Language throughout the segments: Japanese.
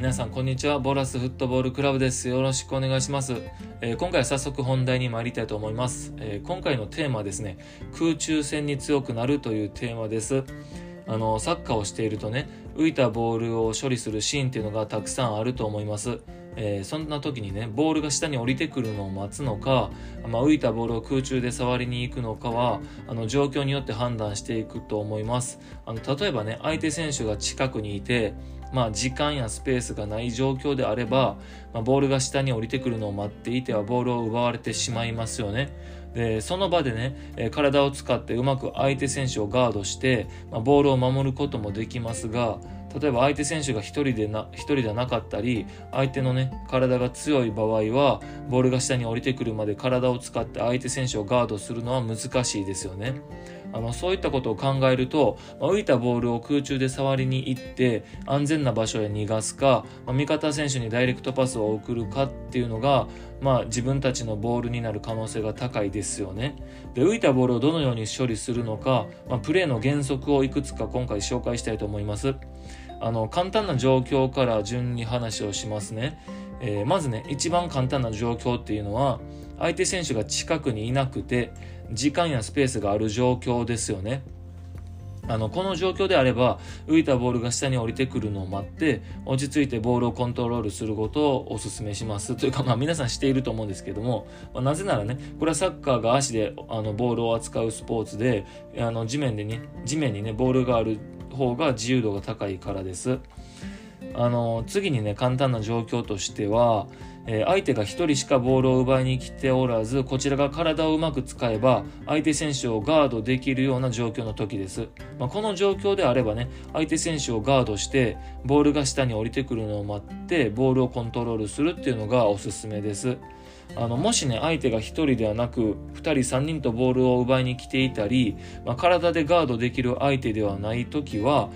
皆さんこんにちは。ボラスフットボールクラブです。よろしくお願いします、えー、今回は早速本題に参りたいと思います、えー、今回のテーマはですね空中戦に強くなるというテーマです。あのサッカーをしているとね浮いたボールを処理するシーンっていうのがたくさんあると思います。えー、そんな時にねボールが下に降りてくるのを待つのか、まあ、浮いたボールを空中で触りに行くのかはあの状況によって判断していくと思います。あの例えばね相手選手が近くにいてまあ、時間やスペースがない状況であれば、まあ、ボールが下に降りてくるのを待っていてはボールを奪われてしまいますよね。でその場でね、体を使ってうまく相手選手をガードして、まあ、ボールを守ることもできますが例えば相手選手が1人でな1人ではなかったり相手のね体が強い場合はボールが下に降りてくるまで体を使って相手選手をガードするのは難しいですよね。あのそういったことを考えると、ま、浮いたボールを空中で触りに行って安全な場所へ逃がすか、ま、味方選手にダイレクトパスを送るかっていうのが、まあ、自分たちのボールになる可能性が高いですよね。で浮いたボールをどのように処理するのか、まあ、プレーの原則をいくつか今回紹介したいと思います。あの簡単な状況から順に話をしますね。えー、まずね一番簡単な状況っていうのは相手選手が近くにいなくて時間やスペースがある状況ですよね。あのこの状況であれば浮いたボールが下に降りてくるのを待って落ち着いてボールをコントロールすることをお勧めしますというかまあ皆さんしていると思うんですけども、まあ、なぜならねこれはサッカーが足であのボールを扱うスポーツであの地面でね地面にねボールがある方が自由度が高いからです。あの次にね簡単な状況としてはえー、相手が1人しかボールを奪いに来ておらずこちらが体をうまく使えば相手選手をガードできるような状況の時です、まあ、この状況であればね相手選手をガードしてボールが下に降りてくるのを待ってボールをコントロールするっていうのがおすすめです。あのもしね相手が1人ではなく2人3人とボールを奪いに来ていたり、まあ、体でガードできる相手ではない時は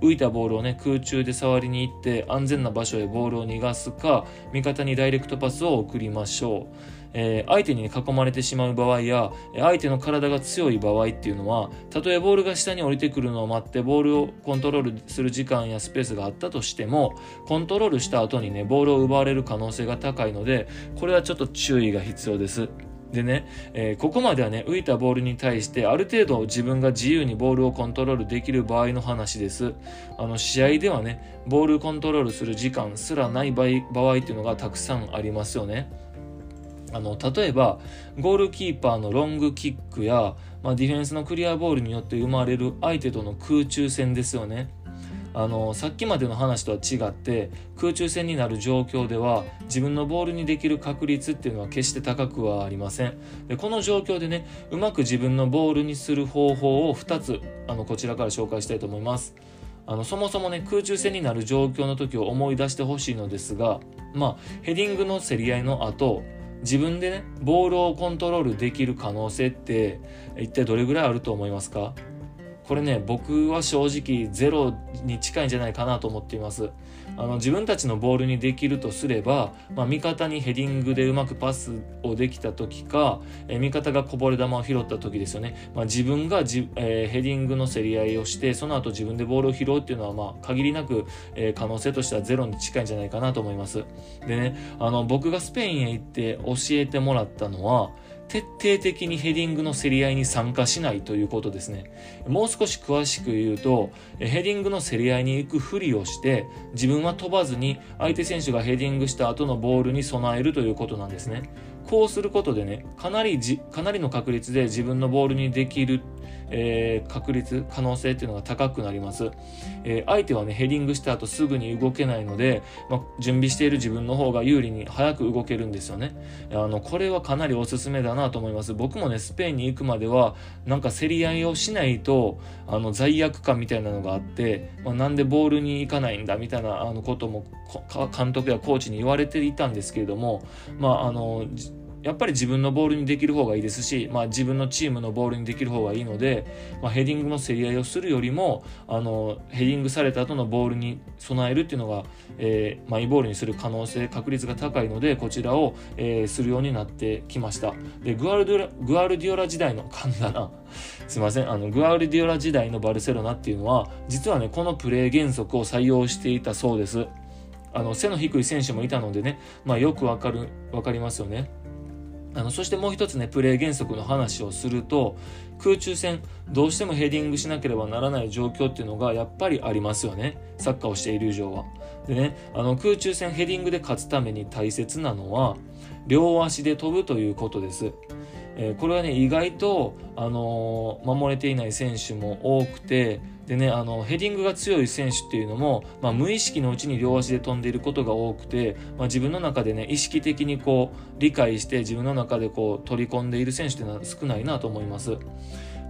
浮いたボールをね空中で触りに行って安全な場所へボールを逃がすか味方にダイレクトパスを送りましょう。えー、相手に、囲まれてしまう場合や相手の体が強い場合っていうのはたとえボールが下に降りてくるのを待ってボールをコントロールする時間やスペースがあったとしてもコントロールした後にねボールを奪われる可能性が高いのでこれはちょっと注意が必要です。でね、えー、ここまではね、浮いたボールに対して、ある程度自分が自由にボールをコントロールできる場合の話です。あの、試合ではね、ボールコントロールする時間すらない場合場合っていうのがたくさんありますよね。あの例えばゴールキーパーのロングキックや、まあ、ディフェンスのクリアボールによって生まれる相手との空中戦ですよね。あのさっきまでの話とは違って空中戦になる状況では自分のボールにできる確率っていうのは決して高くはありません。でこの状況でねうまく自分のボールにする方法を2つあのこちらから紹介したいと思います。あのそもそもね空中戦になる状況の時を思い出してほしいのですがまあヘディングの競り合いの後自分でねボールをコントロールできる可能性って一体どれぐらいあると思いますか？これね僕は正直ゼロに近いんじゃないかなと思っています。あの自分たちのボールにできるとすれば、まあ、味方にヘディングでうまくパスをできた時か、え味方がこぼれ球を拾った時ですよね、まあ、自分がじ、えー、ヘディングの競り合いをしてその後自分でボールを拾うっていうのは、まあ、限りなく、えー、可能性としてはゼロに近いんじゃないかなと思います。でねあの僕がスペインへ行って教えてもらったのは徹底的にヘディングの競り合いに参加しないということですね。もう少し詳しく言うと、ヘディングの競り合いに行くふりをして、自分は飛ばずに相手選手がヘディングした後のボールに備えるということなんですね。こうすることでね、かなりじ、かなりの確率で自分のボールにできる、えー、確率、可能性っていうのが高くなります。えー、相手はね、ヘディングした後すぐに動けないので、まあ、準備している自分の方が有利に早く動けるんですよね。あの、これはかなりおすすめだなと思います。僕もね、スペインに行くまでは、なんか競り合いをしないと、あの、罪悪感みたいなのがあって、まあ、なんでボールに行かないんだみたいなあのことも、監督やコーチに言われていたんですけれども、まあ、あの、やっぱり自分のボールにできる方がいいですし、まあ、自分のチームのボールにできる方がいいので、まあ、ヘディングの競り合いをするよりもあのヘディングされた後のボールに備えるっていうのが、えー、マイボールにする可能性確率が高いのでこちらを、えー、するようになってきました。でグアルディオラグアルディオラ時代の噛んだな。すいません。あのグアルディオラ時代のバルセロナっていうのは実はねこのプレー原則を採用していたそうです。あの背の低い選手もいたのでね、まあ、よくわかるわかりますよね。あのそしてもう一つねプレー原則の話をすると空中戦どうしてもヘディングしなければならない状況っていうのがやっぱりありますよねサッカーをしている以上は。でねあの空中戦ヘディングで勝つために大切なのは両足で飛ぶということです。えー、これはね意外と、あのー、守れていない選手も多くてでね、あの、ヘディングが強い選手っていうのも、まあ、無意識のうちに両足で飛んでいることが多くて、まあ、自分の中でね、意識的にこう、理解して自分の中でこう、取り込んでいる選手っていうのは少ないなと思います。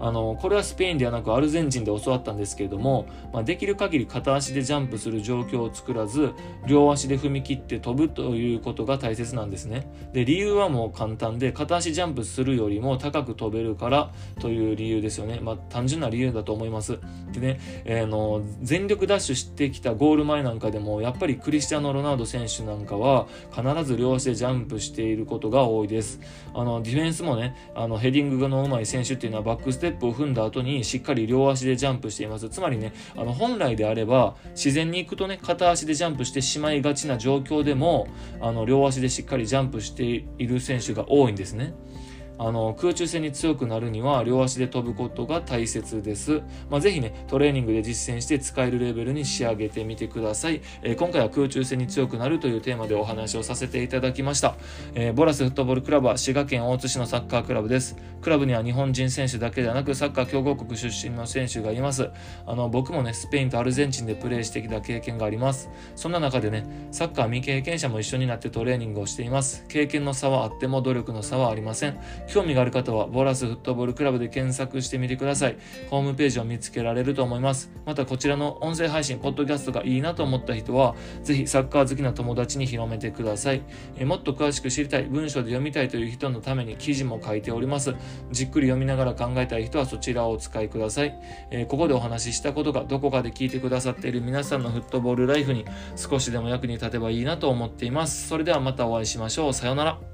あのこれはスペインではなくアルゼンチンで教わったんですけれども、まあ、できる限り片足でジャンプする状況を作らず両足で踏み切って飛ぶということが大切なんですね。で理由はもう簡単で片足ジャンプするよりも高く飛べるからという理由ですよね、まあ、単純な理由だと思います。でね、えー、の全力ダッシュしてきたゴール前なんかでもやっぱりクリスチャーノ・ロナウド選手なんかは必ず両足でジャンプしていることが多いです。あのディフェンスもねあのヘディングの上手い選手っていうのはバックステップを踏んだ後にしっかり両足でジャンプしています。つまりね、あの本来であれば自然に行くとね、片足でジャンプしてしまいがちな状況でも、あの両足でしっかりジャンプしている選手が多いんですね。あの空中戦に強くなるには両足で飛ぶことが大切です。まあ、ぜひね、トレーニングで実践して使えるレベルに仕上げてみてください。えー、今回は空中戦に強くなるというテーマでお話をさせていただきました。えー、ボラスフットボールクラブは滋賀県大津市のサッカークラブです。クラブには日本人選手だけではなくサッカー強豪国出身の選手がいます。あの僕もね、スペインとアルゼンチンでプレーしてきた経験があります。そんな中でね、サッカー未経験者も一緒になってトレーニングをしています。経験の差はあっても努力の差はありません。興味がある方はボラスフットボールクラブで検索してみてください。ホームページを見つけられると思います。またこちらの音声配信、ポッドキャストがいいなと思った人は、ぜひサッカー好きな友達に広めてください。えもっと詳しく知りたい、文章で読みたいという人のために記事も書いております。じっくり読みながら考えたい人はそちらをお使いください。えここでお話ししたことがどこかで聞いてくださっている皆さんのフットボールライフに少しでも役に立てばいいなと思っています。それではまたお会いしましょう。さようなら。